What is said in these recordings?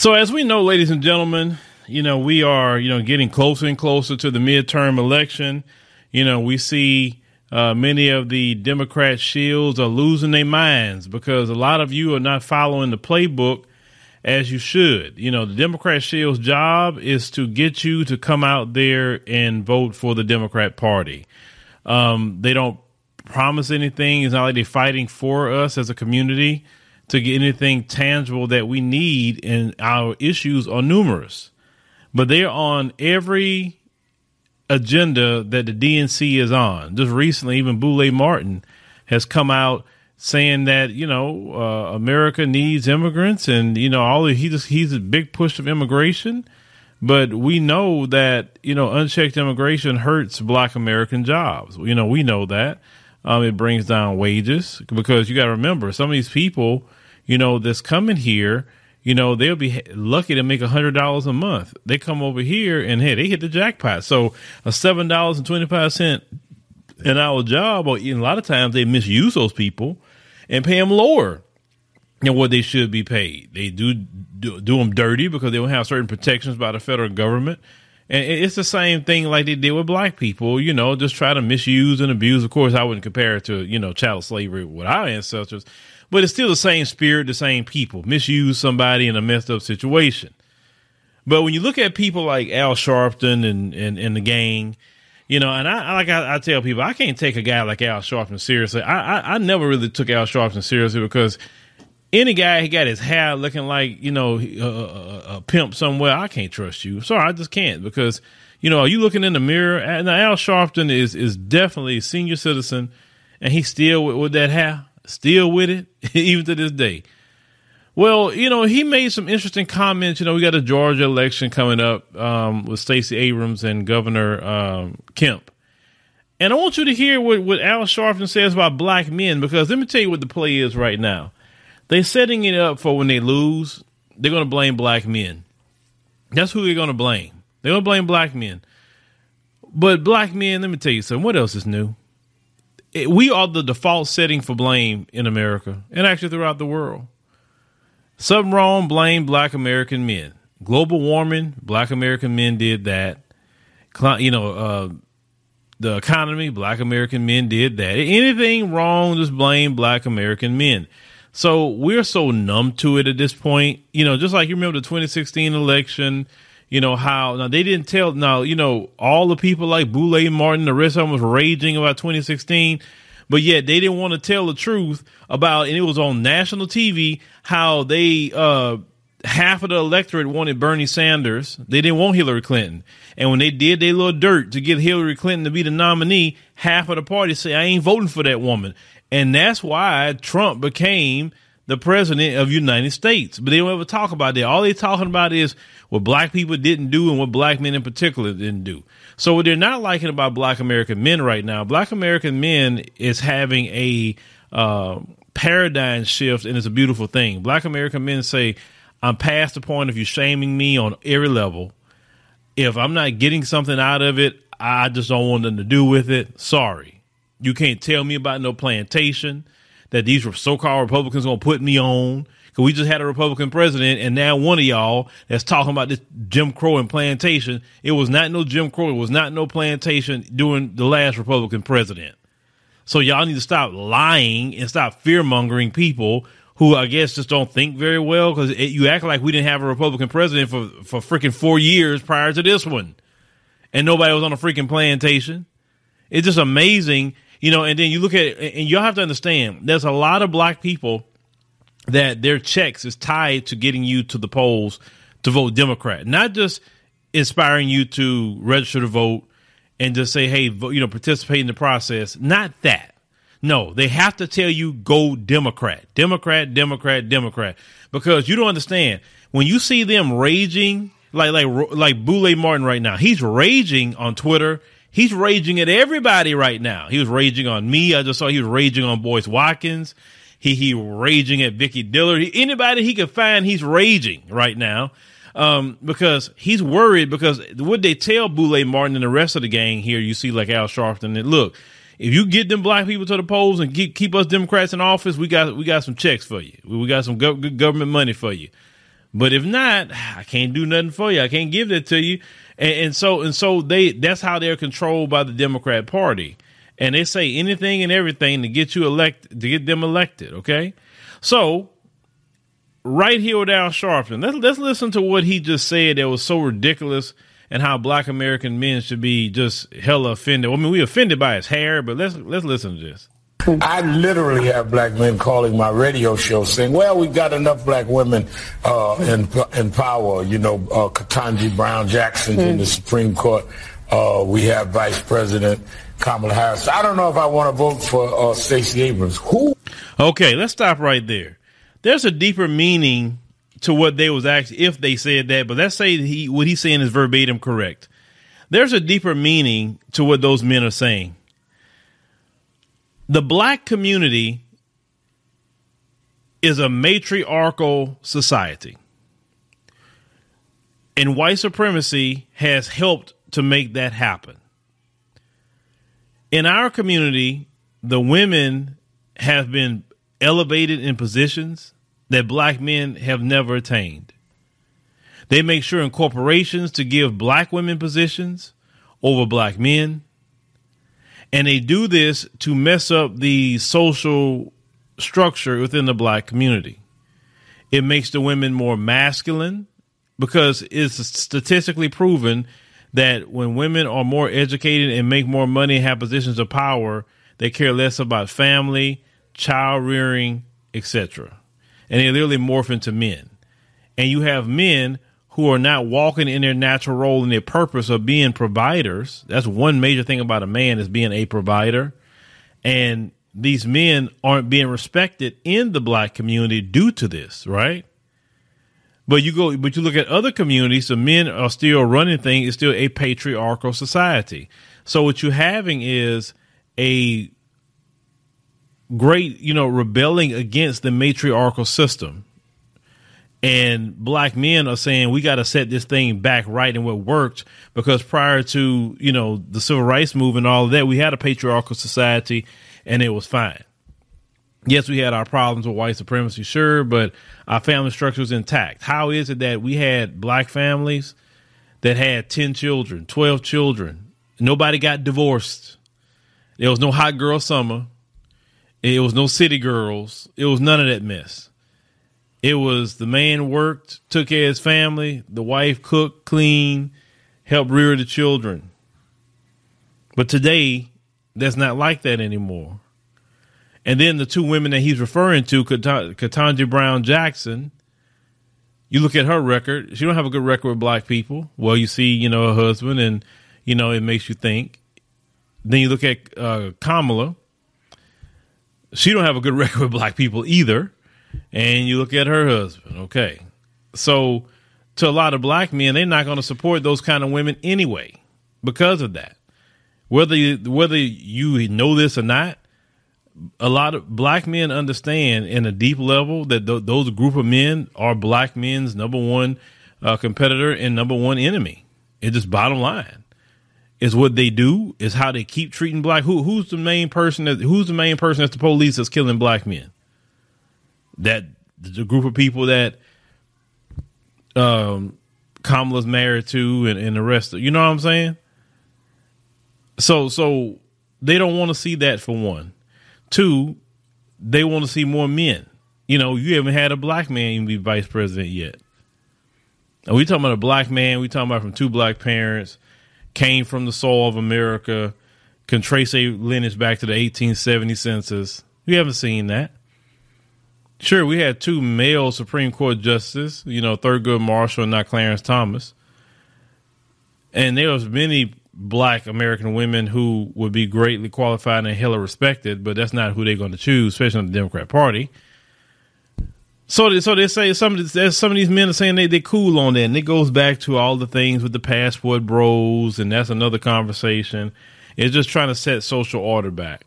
So, as we know, ladies and gentlemen, you know, we are, you know, getting closer and closer to the midterm election. You know, we see uh, many of the Democrat shields are losing their minds because a lot of you are not following the playbook as you should. You know, the Democrat shield's job is to get you to come out there and vote for the Democrat Party. Um, they don't promise anything. It's not like they're fighting for us as a community to get anything tangible that we need, and our issues are numerous. But they're on every agenda that the DNC is on. Just recently, even Boule Martin has come out saying that you know uh, America needs immigrants, and you know all he just he's a big push of immigration. But we know that you know unchecked immigration hurts Black American jobs. You know we know that um, it brings down wages because you got to remember some of these people you know, that's coming here, you know, they'll be lucky to make a hundred dollars a month. They come over here and hey, they hit the jackpot. So a seven dollars and twenty five cent an hour job, or a lot of times they misuse those people and pay them lower than what they should be paid. They do do, do them dirty because they don't have certain protections by the federal government. And it's the same thing like they did with black people, you know, just try to misuse and abuse. Of course, I wouldn't compare it to, you know, chattel slavery with our ancestors, but it's still the same spirit, the same people. Misuse somebody in a messed up situation. But when you look at people like Al Sharpton and, and, and the gang, you know, and I like I, I, tell people, I can't take a guy like Al Sharpton seriously. I, I, I never really took Al Sharpton seriously because any guy he got his hair looking like you know a, a, a, pimp somewhere, I can't trust you. Sorry, I just can't because you know are you looking in the mirror? And Al Sharpton is is definitely a senior citizen, and he's still with, with that hair still with it, even to this day. Well, you know, he made some interesting comments. You know, we got a Georgia election coming up um, with Stacey Abrams and Governor um, Kemp. And I want you to hear what, what Al Sharpton says about black men because let me tell you what the play is right now. They're setting it up for when they lose, they're going to blame black men. That's who they're going to blame. They're going to blame black men. But black men, let me tell you something. What else is new? It, we are the default setting for blame in America and actually throughout the world. Something wrong, blame black American men. Global warming, black American men did that. You know, uh, the economy, black American men did that. Anything wrong, just blame black American men. So we're so numb to it at this point. You know, just like you remember the 2016 election, you know how now they didn't tell now you know all the people like Boule Martin the rest of them was raging about 2016 but yet they didn't want to tell the truth about and it was on national TV how they uh half of the electorate wanted Bernie Sanders. They didn't want Hillary Clinton. And when they did their little dirt to get Hillary Clinton to be the nominee half of the party say I ain't voting for that woman. And that's why Trump became the president of United States. But they don't ever talk about that. All they're talking about is what black people didn't do and what black men in particular didn't do. So what they're not liking about black American men right now, black American men is having a uh, paradigm shift and it's a beautiful thing. Black American men say, I'm past the point of you shaming me on every level. If I'm not getting something out of it, I just don't want nothing to do with it. Sorry. You can't tell me about no plantation that these so-called Republicans gonna put me on. Cause we just had a Republican president, and now one of y'all that's talking about this Jim Crow and plantation. It was not no Jim Crow. It was not no plantation during the last Republican president. So y'all need to stop lying and stop fear mongering people who I guess just don't think very well. Because you act like we didn't have a Republican president for for freaking four years prior to this one, and nobody was on a freaking plantation. It's just amazing you know, and then you look at it, and you have to understand there's a lot of black people that their checks is tied to getting you to the polls to vote Democrat, not just inspiring you to register to vote and just say, hey, vote, you know, participate in the process. Not that. No, they have to tell you go Democrat, Democrat, Democrat, Democrat, because you don't understand when you see them raging like like like Boule Martin right now. He's raging on Twitter He's raging at everybody right now. He was raging on me. I just saw he was raging on Boyce Watkins. He he raging at Vicky Dillard. Anybody he could find, he's raging right now. Um, because he's worried because what they tell Boule Martin and the rest of the gang here, you see like Al Sharpton that look, if you get them black people to the polls and keep, keep us Democrats in office, we got we got some checks for you. We got some go- government money for you. But if not, I can't do nothing for you. I can't give that to you. And, and so and so they that's how they're controlled by the Democrat Party. And they say anything and everything to get you elected to get them elected. Okay. So right here with Al Sharpton, let's let's listen to what he just said that was so ridiculous and how black American men should be just hella offended. I mean, we offended by his hair, but let's let's listen to this. I literally have black men calling my radio show saying, "Well, we've got enough black women uh, in in power. You know, uh, Ketanji Brown Jackson mm-hmm. in the Supreme Court. Uh, we have Vice President Kamala Harris. I don't know if I want to vote for uh, Stacey Abrams. Who? Okay, let's stop right there. There's a deeper meaning to what they was actually if they said that, but let's say he what he's saying is verbatim correct. There's a deeper meaning to what those men are saying the black community is a matriarchal society. And white supremacy has helped to make that happen. In our community, the women have been elevated in positions that black men have never attained. They make sure in corporations to give black women positions over black men. And they do this to mess up the social structure within the black community. It makes the women more masculine because it's statistically proven that when women are more educated and make more money, and have positions of power, they care less about family, child rearing, etc. And they literally morph into men. And you have men who are not walking in their natural role and their purpose of being providers. That's one major thing about a man is being a provider. And these men aren't being respected in the black community due to this, right? But you go, but you look at other communities, the men are still running things. It's still a patriarchal society. So what you're having is a great, you know, rebelling against the matriarchal system and black men are saying we got to set this thing back right and what worked because prior to you know the civil rights movement all of that we had a patriarchal society and it was fine. Yes we had our problems with white supremacy sure but our family structure was intact. How is it that we had black families that had 10 children 12 children? Nobody got divorced. There was no hot girl summer. It was no city girls. It was none of that mess it was the man worked, took care of his family, the wife cooked, cleaned, helped rear the children. But today, that's not like that anymore. And then the two women that he's referring to, Ketanji Brown Jackson, you look at her record. She don't have a good record with black people. Well, you see, you know, her husband, and you know, it makes you think. Then you look at uh, Kamala. She don't have a good record with black people either and you look at her husband. Okay. So to a lot of black men, they're not going to support those kind of women anyway because of that. Whether you, whether you know this or not, a lot of black men understand in a deep level that th- those group of men are black men's number one uh, competitor and number one enemy. It's just bottom line. Is what they do. Is how they keep treating black. Who who's the main person? That, who's the main person that's the police that's killing black men? That the group of people that um Kamala's married to and, and the rest of you know what I'm saying? So so they don't want to see that for one. Two, they want to see more men. You know, you haven't had a black man even be vice president yet. And we talking about a black man, we talking about from two black parents, came from the soil of America, can trace a lineage back to the 1870 census. We haven't seen that. Sure, we had two male Supreme Court justices, you know, Thurgood Marshall and not Clarence Thomas. And there was many black American women who would be greatly qualified and hella respected, but that's not who they're going to choose, especially in the Democrat Party. So, they, so they say some of these, some of these men are saying they they cool on that, and it goes back to all the things with the passport bros, and that's another conversation. It's just trying to set social order back.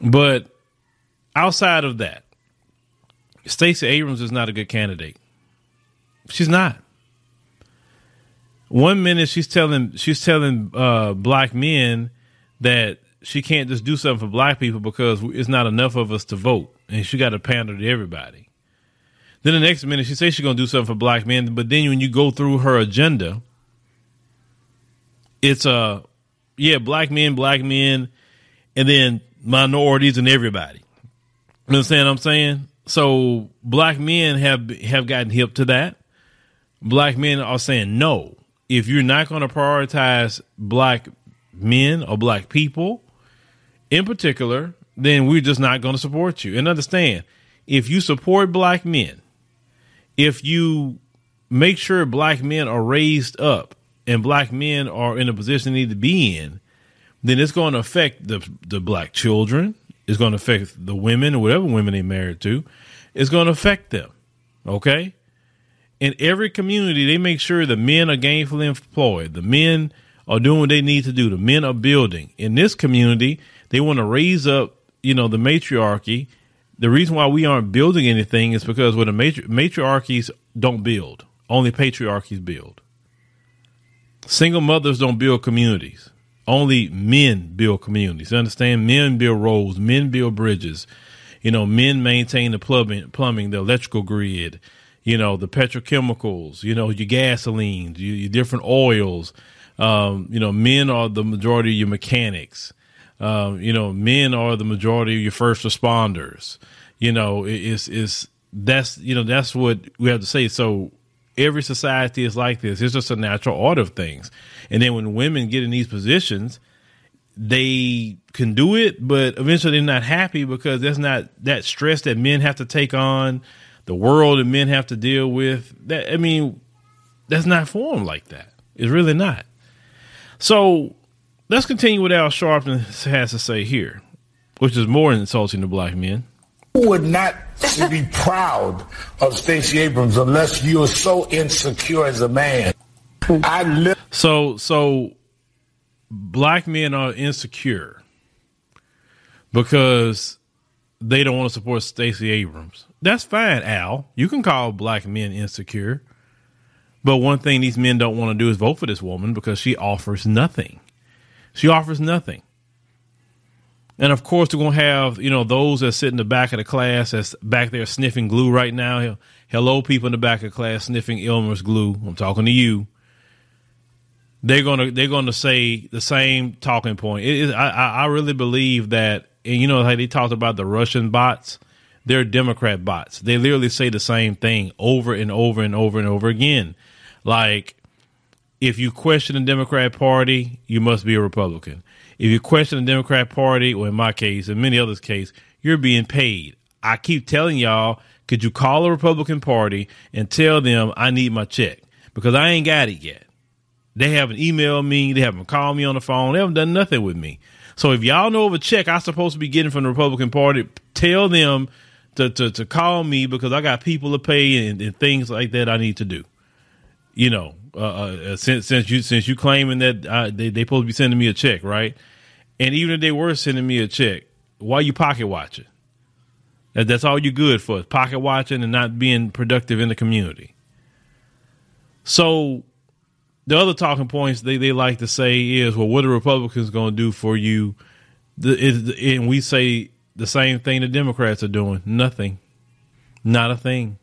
But outside of that, Stacey Abrams is not a good candidate. She's not. One minute she's telling she's telling uh, black men that she can't just do something for black people because it's not enough of us to vote, and she got to pander to everybody. Then the next minute she says she's gonna do something for black men, but then when you go through her agenda, it's a uh, yeah, black men, black men, and then minorities and everybody. You understand what I'm saying? So black men have have gotten hip to that. Black men are saying no. If you're not going to prioritize black men or black people in particular, then we're just not going to support you. And understand, if you support black men, if you make sure black men are raised up and black men are in a position they need to be in, then it's going to affect the the black children. It's going to affect the women or whatever women they married to. It's going to affect them. Okay. In every community, they make sure the men are gainfully employed. The men are doing what they need to do. The men are building. In this community, they want to raise up, you know, the matriarchy. The reason why we aren't building anything is because when the matri- matriarchies don't build, only patriarchies build. Single mothers don't build communities. Only men build communities. Understand? Men build roads. Men build bridges. You know, men maintain the plumbing, plumbing, the electrical grid. You know, the petrochemicals. You know, your gasolines, your, your different oils. Um, you know, men are the majority of your mechanics. Um, you know, men are the majority of your first responders. You know, it, it's it's that's you know that's what we have to say. So every society is like this. It's just a natural order of things. And then when women get in these positions, they can do it, but eventually they're not happy because there's not that stress that men have to take on, the world that men have to deal with. That I mean, that's not for them like that. It's really not. So let's continue what Al Sharpton has to say here, which is more insulting to black men. Would not be proud of Stacey Abrams unless you're so insecure as a man? I li- so so black men are insecure because they don't want to support Stacey Abrams. That's fine, Al. You can call black men insecure. But one thing these men don't want to do is vote for this woman because she offers nothing. She offers nothing. And of course, we're going to have, you know, those that sit in the back of the class that's back there sniffing glue right now. Hello, people in the back of class sniffing Elmer's glue. I'm talking to you they're gonna they're gonna say the same talking point. I I really believe that, and you know how they talked about the Russian bots. They're Democrat bots. They literally say the same thing over and over and over and over again. Like, if you question the Democrat Party, you must be a Republican. If you question the Democrat Party, or in my case, in many others' case, you're being paid. I keep telling y'all, could you call a Republican Party and tell them I need my check because I ain't got it yet. They haven't emailed me. They haven't called me on the phone. They haven't done nothing with me. So if y'all know of a check I'm supposed to be getting from the Republican Party, tell them to, to, to call me because I got people to pay and, and things like that I need to do. You know, uh, uh, since since you since you claiming that uh, they they supposed to be sending me a check, right? And even if they were sending me a check, why you pocket watching? That, that's all you good for, pocket watching and not being productive in the community. So the other talking points they, they like to say is, well, what are Republicans going to do for you? The, and we say the same thing the Democrats are doing nothing, not a thing.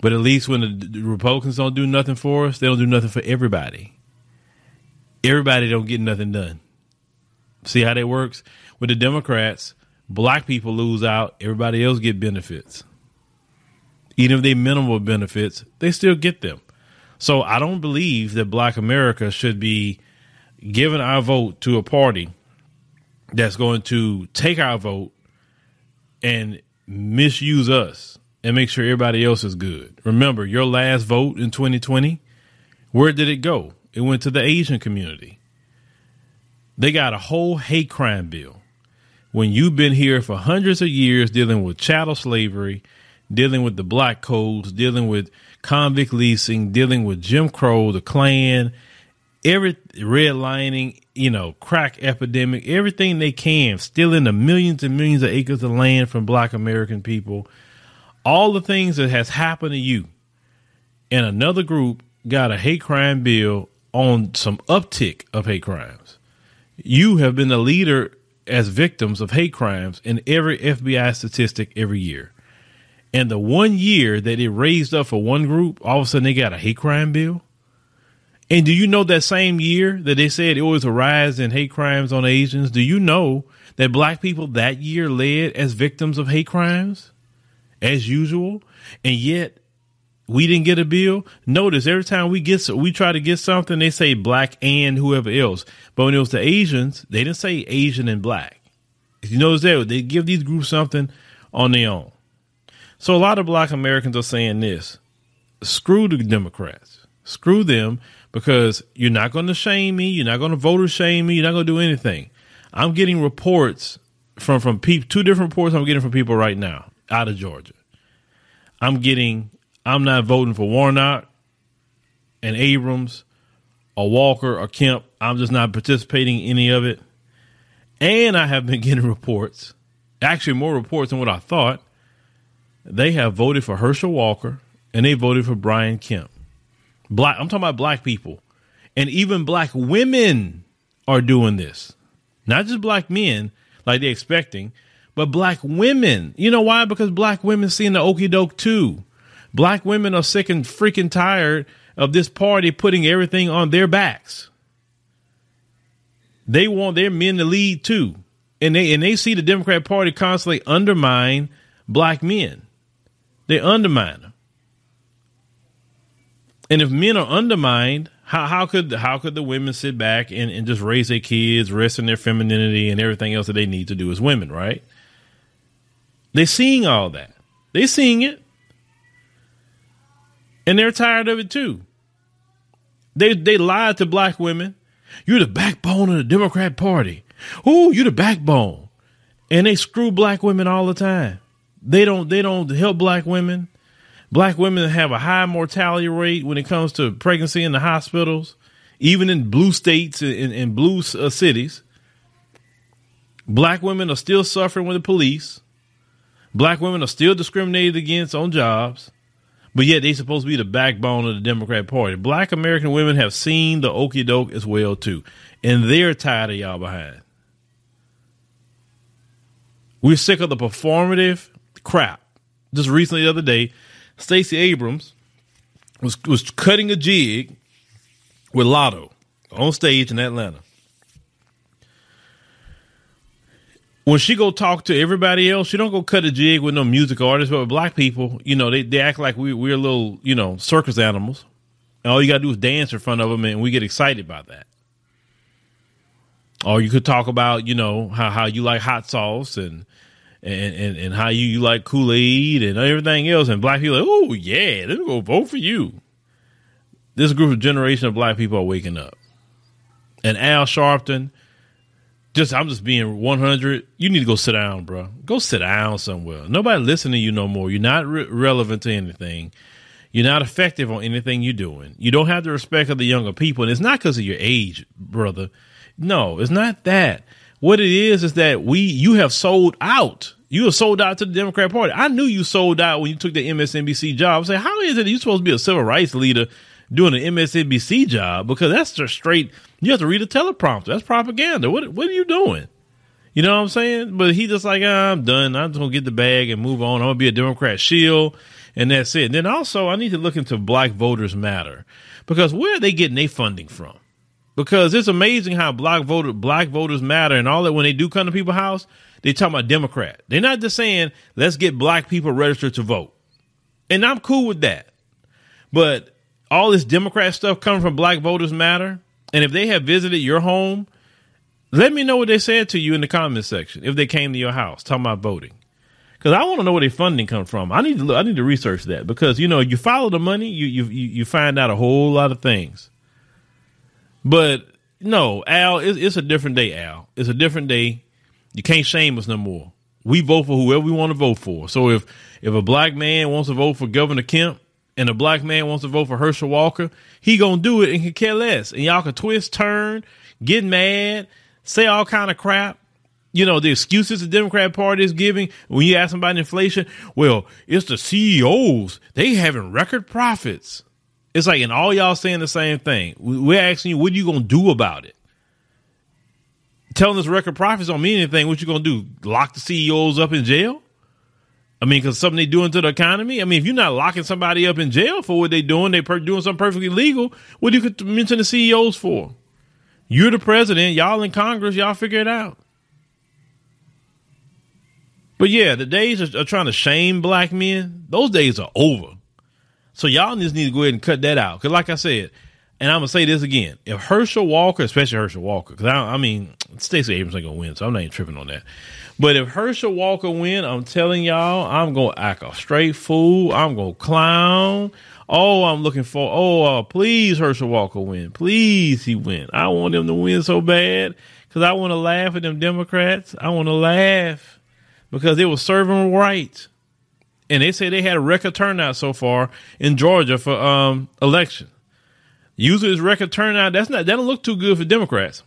But at least when the Republicans don't do nothing for us, they don't do nothing for everybody. Everybody don't get nothing done. See how that works? With the Democrats, black people lose out, everybody else get benefits. Even if they minimal benefits, they still get them. So I don't believe that black America should be giving our vote to a party that's going to take our vote and misuse us and make sure everybody else is good. Remember, your last vote in 2020, where did it go? It went to the Asian community. They got a whole hate crime bill. When you've been here for hundreds of years dealing with chattel slavery, dealing with the black codes, dealing with convict leasing, dealing with Jim Crow, the Klan, every redlining, you know, crack epidemic, everything they can, stealing the millions and millions of acres of land from black American people, all the things that has happened to you. And another group got a hate crime bill on some uptick of hate crimes. You have been the leader as victims of hate crimes in every FBI statistic every year. And the one year that it raised up for one group, all of a sudden they got a hate crime bill. And do you know that same year that they said it was a rise in hate crimes on Asians? Do you know that black people that year led as victims of hate crimes as usual? And yet we didn't get a bill. Notice every time we get we try to get something, they say black and whoever else. But when it was the Asians, they didn't say Asian and black. You notice that they give these groups something on their own. So a lot of black Americans are saying this: screw the Democrats, screw them because you're not going to shame me. You're not going to voter shame me. You're not going to do anything. I'm getting reports from from two different reports I'm getting from people right now out of Georgia. I'm getting, I'm not voting for Warnock and Abrams or Walker or Kemp. I'm just not participating in any of it. And I have been getting reports, actually more reports than what I thought. They have voted for Herschel Walker and they voted for Brian Kemp. Black, I'm talking about black people. And even black women are doing this. Not just black men like they're expecting, but black women. You know why? Because black women seeing the okey doke too. Black women are sick and freaking tired of this party putting everything on their backs. They want their men to lead too. And they and they see the Democrat Party constantly undermine black men. They undermine them. And if men are undermined, how how could how could the women sit back and, and just raise their kids, rest in their femininity and everything else that they need to do as women, right? They're seeing all that. They're seeing it. And they're tired of it too. They they lied to black women. You're the backbone of the Democrat Party. Oh, you're the backbone. And they screw black women all the time. They don't they don't help black women. Black women have a high mortality rate when it comes to pregnancy in the hospitals, even in blue states and in, blue uh, cities. Black women are still suffering with the police. Black women are still discriminated against on jobs, but yet they're supposed to be the backbone of the Democrat Party. Black American women have seen the okey doke as well too, and they're tired of y'all behind. We're sick of the performative crap. Just recently, the other day, Stacey Abrams was was cutting a jig with Latto on stage in Atlanta. When she go talk to everybody else, she don't go cut a jig with no music artists, but with black people, you know, they, they act like we, we're little, you know, circus animals. And all you got to do is dance in front of them, and we get excited by that. Or you could talk about, you know, how, how you like hot sauce and and, and, and how you, you like Kool Aid and everything else. And black people, like, oh, yeah, let gonna vote for you. This group of generation of black people are waking up. And Al Sharpton, just I'm just being 100. You need to go sit down, bro. Go sit down somewhere. Nobody listening to you no more. You're not re- relevant to anything. You're not effective on anything you're doing. You don't have the respect of the younger people, and it's not because of your age, brother. No, it's not that. What it is is that we you have sold out. You have sold out to the Democrat Party. I knew you sold out when you took the MSNBC job. Say, how is it you're supposed to be a civil rights leader doing an MSNBC job? Because that's just straight. You have to read a teleprompter. That's propaganda. What what are you doing? You know what I'm saying? But he just like, ah, I'm done. I'm just gonna get the bag and move on. I'm gonna be a Democrat shield, and that's it. And then also, I need to look into Black Voters Matter because where are they getting their funding from? because it's amazing how black voter black voters matter and all that when they do come to people's house, they talk about Democrat. They're not just saying let's get black people registered to vote. And I'm cool with that. But all this Democrat stuff coming from Black Voters Matter, and if they have visited your home, let me know what they said to you in the comment section if they came to your house talking about voting. Because I want to know where their funding come from. I need to look, I need to research that because you know you follow the money, you you you find out a whole lot of things. But no, Al, it's, it's a different day, Al. It's a different day. You can't shame us no more. We vote for whoever we want to vote for. So if if a black man wants to vote for Governor Kemp and a black man wants to vote for Herschel Walker, he gonna do it and can care less. And y'all can twist, turn, get mad, say all kind of crap. You know the excuses the Democrat Party is giving when you ask them about inflation. Well, it's the CEOs; they having record profits. It's like, and all y'all saying the same thing. We're asking you, what are you to do about it? Telling us record profits don't mean anything. What you to do? Lock the CEOs up in jail? I mean, because something they doing to the economy. I mean, if you're not locking somebody up in jail for what they're doing, they per- doing something perfectly legal. What do you mention the CEOs for? You're the president. Y'all in Congress. Y'all figure it out. But yeah, the days of, of trying to shame black men, those days are over. So y'all just need to go ahead and cut that out. Because, like I said, and I'm gonna say this again: if Herschel Walker, especially Herschel Walker, because I, I, mean Stacey Abrams ain't gonna win, so I'm not even tripping on that. But if Herschel Walker win, I'm telling y'all, I'm gonna act a straight fool. I'm gonna clown. Oh, I'm looking for. Oh, uh, please, Herschel Walker win. Please, he win. I want him to win so bad because I want to laugh at them Democrats. I want to laugh because they were serving right, and they say they had a record turnout so far in Georgia for um election. This record turnout that's not that don't look too good for Democrats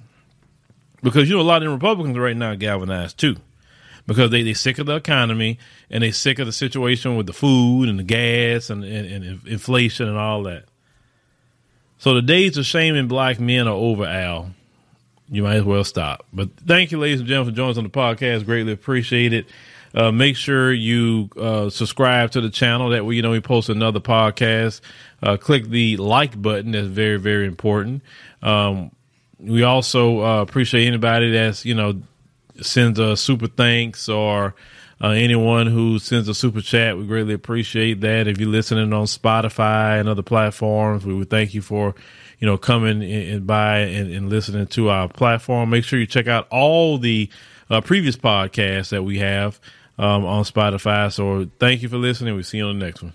because you know a lot of Republicans right now galvanized too because they they sick of the economy and they sick of the situation with the food and the gas and, and, and inflation and all that. So the days of shaming black men are over, Al. You might as well stop. But thank you, ladies and gentlemen, for joining us on the podcast. Greatly appreciate it. Uh, make sure you uh, subscribe to the channel. That way, you know we post another podcast. Uh, click the like button. That's very, very important. Um, we also uh, appreciate anybody that's you know sends a super thanks or uh, anyone who sends a super chat. We greatly appreciate that. If you're listening on Spotify and other platforms, we would thank you for you know coming and by and, and listening to our platform. Make sure you check out all the uh, previous podcasts that we have um, on Spotify. So thank you for listening. We'll see you on the next one.